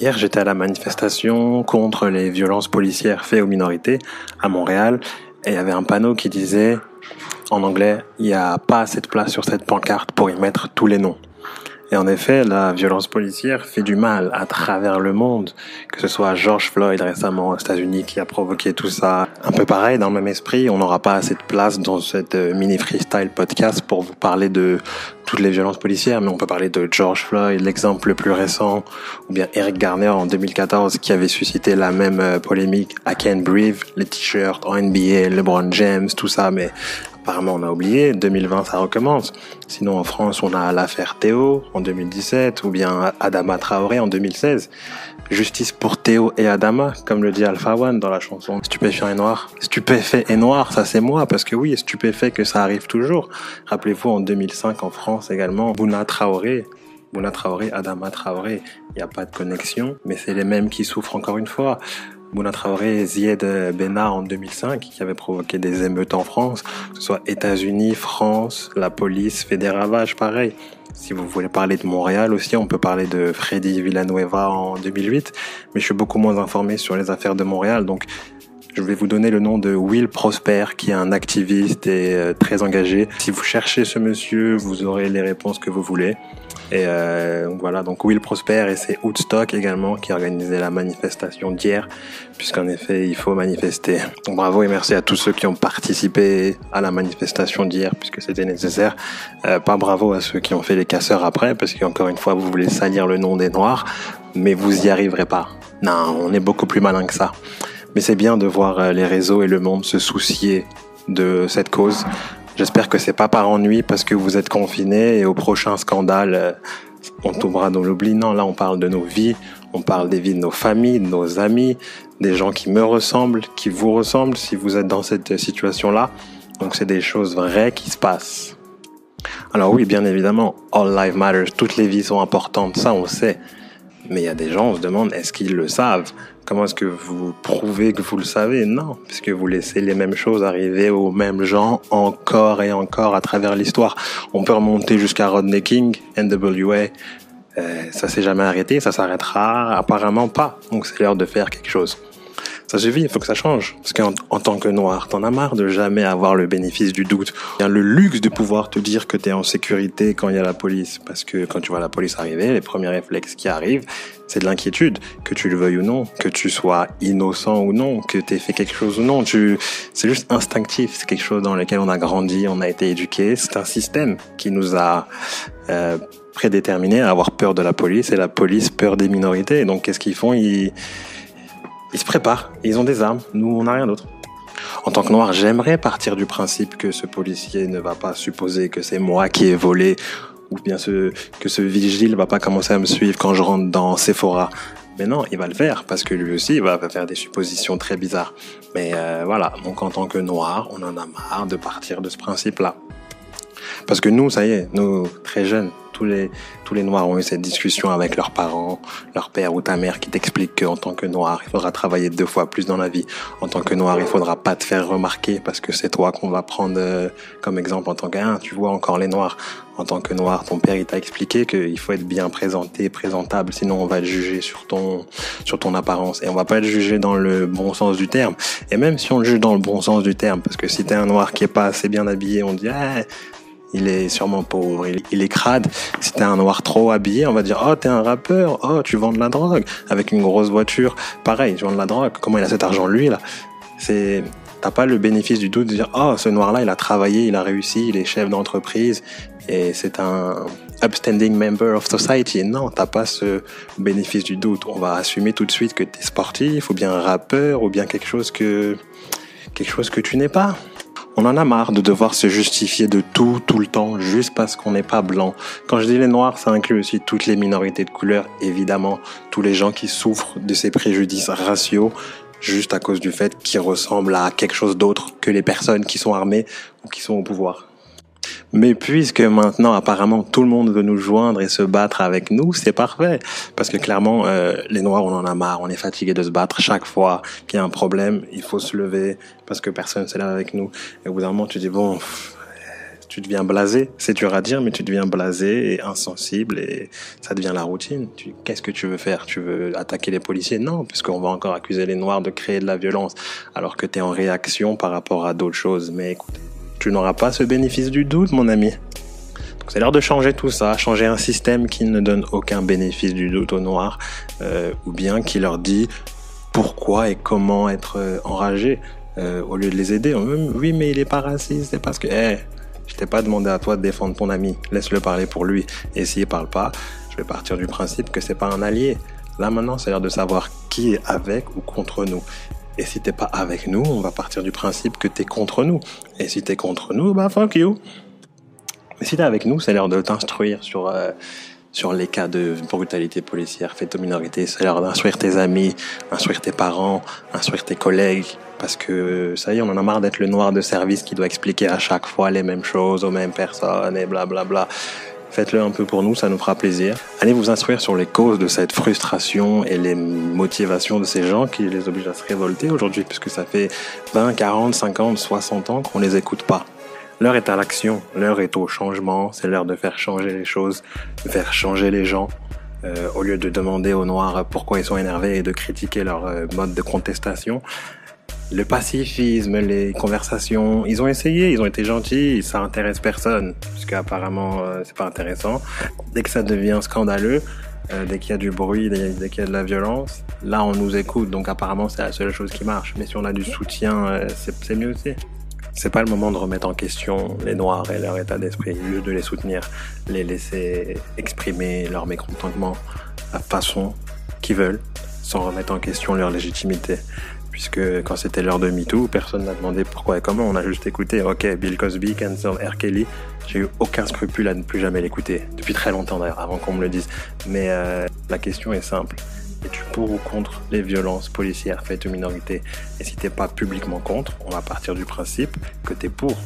Hier, j'étais à la manifestation contre les violences policières faites aux minorités à Montréal et il y avait un panneau qui disait en anglais, il n'y a pas assez de place sur cette pancarte pour y mettre tous les noms. Et en effet, la violence policière fait du mal à travers le monde, que ce soit George Floyd récemment aux États-Unis qui a provoqué tout ça. Un peu pareil, dans le même esprit, on n'aura pas assez de place dans cette euh, mini freestyle podcast pour vous parler de toutes les violences policières, mais on peut parler de George Floyd, l'exemple le plus récent, ou bien Eric Garner en 2014 qui avait suscité la même euh, polémique, I Can't Breathe, les t-shirts en NBA, LeBron James, tout ça, mais Apparemment, on a oublié. 2020, ça recommence. Sinon, en France, on a l'affaire Théo en 2017 ou bien Adama Traoré en 2016. Justice pour Théo et Adama, comme le dit Alpha One dans la chanson Stupéfiant et noir. Stupéfait et noir, ça c'est moi, parce que oui, stupéfait que ça arrive toujours. Rappelez-vous, en 2005, en France également, Bouna Traoré, Bouna Traoré, Adama Traoré, il n'y a pas de connexion, mais c'est les mêmes qui souffrent encore une fois. Bouna Traoré et Zied Benna en 2005, qui avait provoqué des émeutes en France, que ce soit États-Unis, France, la police fait des ravages pareil. Si vous voulez parler de Montréal aussi, on peut parler de Freddy Villanueva en 2008, mais je suis beaucoup moins informé sur les affaires de Montréal, donc je vais vous donner le nom de Will Prosper, qui est un activiste et euh, très engagé. Si vous cherchez ce monsieur, vous aurez les réponses que vous voulez. Et euh, voilà, donc Will Prosper et c'est Woodstock également qui organisait la manifestation d'hier, puisqu'en effet, il faut manifester. Donc bravo et merci à tous ceux qui ont participé à la manifestation d'hier, puisque c'était nécessaire. Euh, pas bravo à ceux qui ont fait les casseurs après, parce qu'encore une fois, vous voulez salir le nom des Noirs, mais vous y arriverez pas. Non, on est beaucoup plus malin que ça. Mais c'est bien de voir euh, les réseaux et le monde se soucier de cette cause. J'espère que c'est pas par ennui parce que vous êtes confinés et au prochain scandale, euh, on tombera dans l'oubli. Non, là, on parle de nos vies, on parle des vies de nos familles, de nos amis, des gens qui me ressemblent, qui vous ressemblent si vous êtes dans cette situation-là. Donc, c'est des choses vraies qui se passent. Alors oui, bien évidemment, all life matters, toutes les vies sont importantes, ça on sait. Mais il y a des gens, on se demande, est-ce qu'ils le savent? Comment est-ce que vous prouvez que vous le savez? Non, puisque vous laissez les mêmes choses arriver aux mêmes gens encore et encore à travers l'histoire. On peut remonter jusqu'à Rodney King, NWA. Euh, ça s'est jamais arrêté, ça s'arrêtera apparemment pas. Donc c'est l'heure de faire quelque chose. Ça suffit, il faut que ça change. Parce qu'en en tant que noir, t'en as marre de jamais avoir le bénéfice du doute. Il y a le luxe de pouvoir te dire que t'es en sécurité quand il y a la police. Parce que quand tu vois la police arriver, les premiers réflexes qui arrivent, c'est de l'inquiétude. Que tu le veuilles ou non, que tu sois innocent ou non, que t'aies fait quelque chose ou non. Tu, c'est juste instinctif. C'est quelque chose dans lequel on a grandi, on a été éduqué. C'est un système qui nous a, euh, prédéterminé à avoir peur de la police et la police peur des minorités. donc qu'est-ce qu'ils font? Ils, ils se préparent, ils ont des armes, nous on n'a rien d'autre. En tant que noir, j'aimerais partir du principe que ce policier ne va pas supposer que c'est moi qui ai volé ou bien que ce vigile va pas commencer à me suivre quand je rentre dans Sephora. Mais non, il va le faire parce que lui aussi il va faire des suppositions très bizarres. Mais euh, voilà, donc en tant que noir, on en a marre de partir de ce principe-là. Parce que nous, ça y est, nous, très jeunes, tous les, tous les noirs ont eu cette discussion avec leurs parents, leur père ou ta mère qui t'explique qu'en tant que noir, il faudra travailler deux fois plus dans la vie. En tant que noir, il faudra pas te faire remarquer parce que c'est toi qu'on va prendre euh, comme exemple en tant qu'un. Tu vois encore les noirs. En tant que noir, ton père, il t'a expliqué qu'il faut être bien présenté, présentable, sinon on va te juger sur ton, sur ton apparence. Et on va pas être jugé dans le bon sens du terme. Et même si on le juge dans le bon sens du terme, parce que si t'es un noir qui est pas assez bien habillé, on dit, ah, il est sûrement pauvre, il, est crade. Si t'es un noir trop habillé, on va dire oh t'es un rappeur, oh tu vends de la drogue avec une grosse voiture, pareil, tu vends de la drogue. Comment il a cet argent lui là? C'est t'as pas le bénéfice du doute de dire oh ce noir là il a travaillé, il a réussi, il est chef d'entreprise et c'est un upstanding member of society. Non, t'as pas ce bénéfice du doute. On va assumer tout de suite que t'es sportif ou bien rappeur ou bien quelque chose que quelque chose que tu n'es pas. On en a marre de devoir se justifier de tout, tout le temps, juste parce qu'on n'est pas blanc. Quand je dis les noirs, ça inclut aussi toutes les minorités de couleur, évidemment, tous les gens qui souffrent de ces préjudices raciaux, juste à cause du fait qu'ils ressemblent à quelque chose d'autre que les personnes qui sont armées ou qui sont au pouvoir. Mais puisque maintenant apparemment tout le monde veut nous joindre et se battre avec nous, c'est parfait. Parce que clairement, euh, les Noirs, on en a marre, on est fatigué de se battre chaque fois qu'il y a un problème, il faut se lever parce que personne ne là avec nous. Et au bout d'un moment, tu dis bon, Tu deviens blasé. C'est dur à dire, mais tu deviens blasé et insensible et ça devient la routine. Qu'est-ce que tu veux faire? Tu veux attaquer les policiers? Non, puisqu'on va encore accuser les Noirs de créer de la violence alors que tu es en réaction par rapport à d'autres choses. Mais écoute, tu n'auras pas ce bénéfice du doute, mon ami. C'est l'heure de changer tout ça, changer un système qui ne donne aucun bénéfice du doute aux Noirs, euh, ou bien qui leur dit pourquoi et comment être euh, enragé euh, au lieu de les aider. Oui, mais il est pas raciste, c'est parce que, eh, je t'ai pas demandé à toi de défendre ton ami. Laisse-le parler pour lui. Et s'il parle pas, je vais partir du principe que c'est pas un allié. Là maintenant, c'est l'heure de savoir qui est avec ou contre nous. Et si t'es pas avec nous, on va partir du principe que t'es contre nous. Et si t'es contre nous, bah fuck you. Mais si t'es avec nous, c'est l'heure de t'instruire sur euh, sur les cas de brutalité policière faite aux minorités. C'est l'heure d'instruire tes amis, instruire tes parents, instruire tes collègues. Parce que ça y est, on en a marre d'être le noir de service qui doit expliquer à chaque fois les mêmes choses aux mêmes personnes et blablabla. Bla bla. Faites-le un peu pour nous, ça nous fera plaisir. Allez vous instruire sur les causes de cette frustration et les motivations de ces gens qui les obligent à se révolter aujourd'hui, puisque ça fait 20, 40, 50, 60 ans qu'on les écoute pas. L'heure est à l'action, l'heure est au changement, c'est l'heure de faire changer les choses, de faire changer les gens, euh, au lieu de demander aux Noirs pourquoi ils sont énervés et de critiquer leur euh, mode de contestation. Le pacifisme, les conversations, ils ont essayé, ils ont été gentils, ça intéresse personne, puisque apparemment euh, c'est pas intéressant. Dès que ça devient scandaleux, euh, dès qu'il y a du bruit, dès qu'il y a de la violence, là on nous écoute, donc apparemment c'est la seule chose qui marche. Mais si on a du soutien, euh, c'est mieux aussi. C'est pas le moment de remettre en question les Noirs et leur état d'esprit. Au lieu de les soutenir, les laisser exprimer leur mécontentement la façon qu'ils veulent, sans remettre en question leur légitimité. Puisque quand c'était l'heure de MeToo, personne n'a demandé pourquoi et comment. On a juste écouté, ok, Bill Cosby, cancel R. Kelly. J'ai eu aucun scrupule à ne plus jamais l'écouter. Depuis très longtemps d'ailleurs, avant qu'on me le dise. Mais euh, la question est simple. Es-tu pour ou contre les violences policières faites aux minorités? Et si t'es pas publiquement contre, on va partir du principe que t'es pour.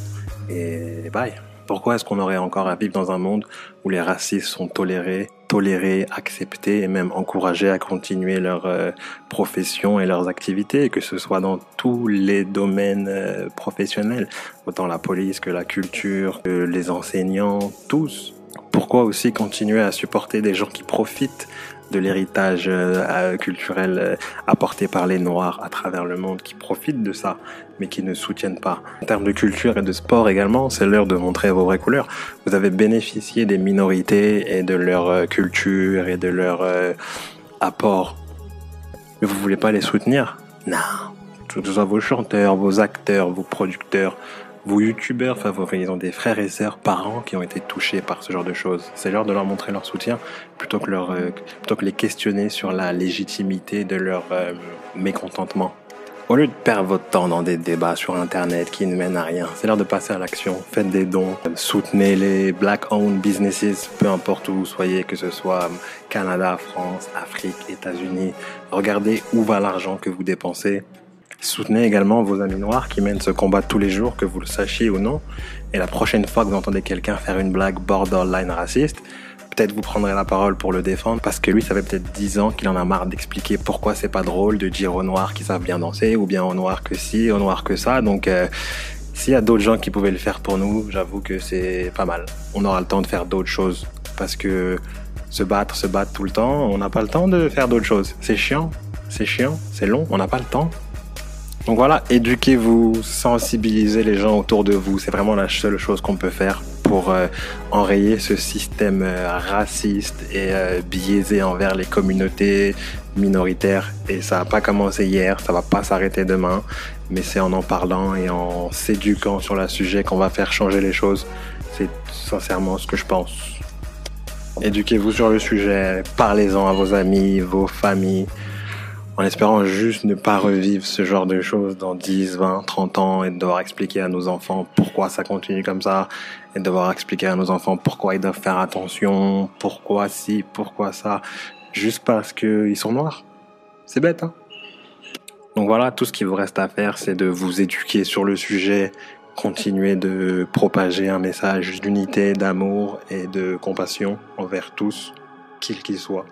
Et bye. Pourquoi est-ce qu'on aurait encore à vivre dans un monde où les racistes sont tolérés, tolérés, acceptés et même encouragés à continuer leur euh, profession et leurs activités, que ce soit dans tous les domaines euh, professionnels, autant la police que la culture, que les enseignants, tous. Pourquoi aussi continuer à supporter des gens qui profitent de l'héritage euh, culturel euh, apporté par les Noirs à travers le monde, qui profitent de ça, mais qui ne soutiennent pas? En termes de culture et de sport également, c'est l'heure de montrer vos vraies couleurs. Vous avez bénéficié des minorités et de leur euh, culture et de leur apport. Mais vous voulez pas les soutenir? Non. Soit vos chanteurs, vos acteurs, vos producteurs, vos youtubeurs favoris, des frères et sœurs, parents qui ont été touchés par ce genre de choses. C'est l'heure de leur montrer leur soutien plutôt que, leur, euh, plutôt que les questionner sur la légitimité de leur euh, mécontentement. Au lieu de perdre votre temps dans des débats sur Internet qui ne mènent à rien, c'est l'heure de passer à l'action. Faites des dons, soutenez les black-owned businesses, peu importe où vous soyez, que ce soit Canada, France, Afrique, États-Unis. Regardez où va l'argent que vous dépensez Soutenez également vos amis noirs qui mènent ce combat tous les jours, que vous le sachiez ou non. Et la prochaine fois que vous entendez quelqu'un faire une blague borderline raciste, peut-être vous prendrez la parole pour le défendre parce que lui, ça fait peut-être 10 ans qu'il en a marre d'expliquer pourquoi c'est pas drôle de dire aux noirs qu'ils savent bien danser ou bien aux noirs que si, aux noirs que ça. Donc, euh, s'il y a d'autres gens qui pouvaient le faire pour nous, j'avoue que c'est pas mal. On aura le temps de faire d'autres choses parce que se battre, se battre tout le temps, on n'a pas le temps de faire d'autres choses. C'est chiant, c'est chiant, c'est long, on n'a pas le temps. Donc voilà, éduquez-vous, sensibilisez les gens autour de vous. C'est vraiment la seule chose qu'on peut faire pour euh, enrayer ce système euh, raciste et euh, biaisé envers les communautés minoritaires. Et ça n'a pas commencé hier, ça va pas s'arrêter demain, mais c'est en en parlant et en s'éduquant sur le sujet qu'on va faire changer les choses. C'est sincèrement ce que je pense. Éduquez-vous sur le sujet, parlez-en à vos amis, vos familles en espérant juste ne pas revivre ce genre de choses dans 10, 20, 30 ans et de devoir expliquer à nos enfants pourquoi ça continue comme ça et de devoir expliquer à nos enfants pourquoi ils doivent faire attention, pourquoi si, pourquoi ça, juste parce qu'ils sont noirs. C'est bête, hein Donc voilà, tout ce qu'il vous reste à faire, c'est de vous éduquer sur le sujet, continuer de propager un message d'unité, d'amour et de compassion envers tous, qu'ils qu'ils soient.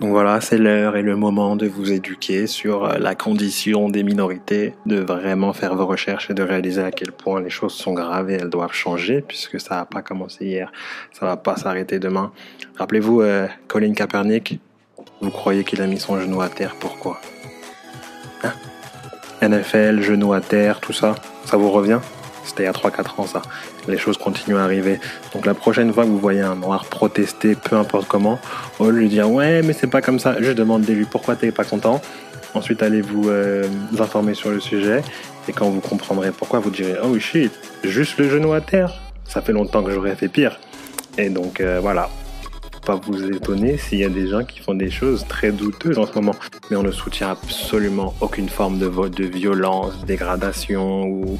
Donc voilà, c'est l'heure et le moment de vous éduquer sur euh, la condition des minorités, de vraiment faire vos recherches et de réaliser à quel point les choses sont graves et elles doivent changer puisque ça n'a pas commencé hier, ça va pas s'arrêter demain. Rappelez-vous, euh, Colin Kaepernick, vous croyez qu'il a mis son genou à terre, pourquoi? Hein? NFL, genou à terre, tout ça, ça vous revient? C'était il y a 3-4 ans ça les choses continuent à arriver. Donc la prochaine fois que vous voyez un noir protester, peu importe comment, au lieu de lui dire ouais mais c'est pas comme ça, je demandez-lui pourquoi t'es pas content? Ensuite allez vous, euh, informer sur le sujet et quand vous comprendrez pourquoi vous direz oh shit, juste le genou à terre, ça fait longtemps que j'aurais fait pire. Et donc euh, voilà, pas vous étonner s'il y a des gens qui font des choses très douteuses en ce moment. Mais on ne soutient absolument aucune forme de, de violence, dégradation ou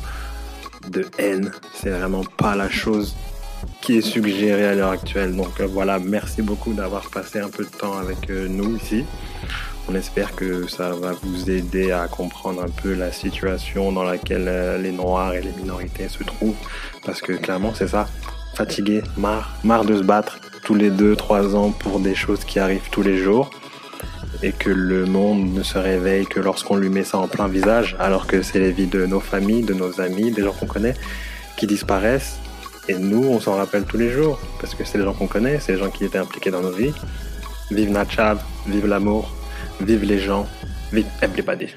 de haine. C'est vraiment pas la chose qui est suggérée à l'heure actuelle. Donc euh, voilà, merci beaucoup d'avoir passé un peu de temps avec euh, nous ici. On espère que ça va vous aider à comprendre un peu la situation dans laquelle euh, les Noirs et les minorités se trouvent. Parce que clairement, c'est ça. Fatigué, marre, marre de se battre tous les deux, trois ans pour des choses qui arrivent tous les jours et que le monde ne se réveille que lorsqu'on lui met ça en plein visage, alors que c'est les vies de nos familles, de nos amis, des gens qu'on connaît, qui disparaissent. Et nous, on s'en rappelle tous les jours, parce que c'est les gens qu'on connaît, c'est les gens qui étaient impliqués dans nos vies. Vive Nachab, vive l'amour, vive les gens, vive everybody.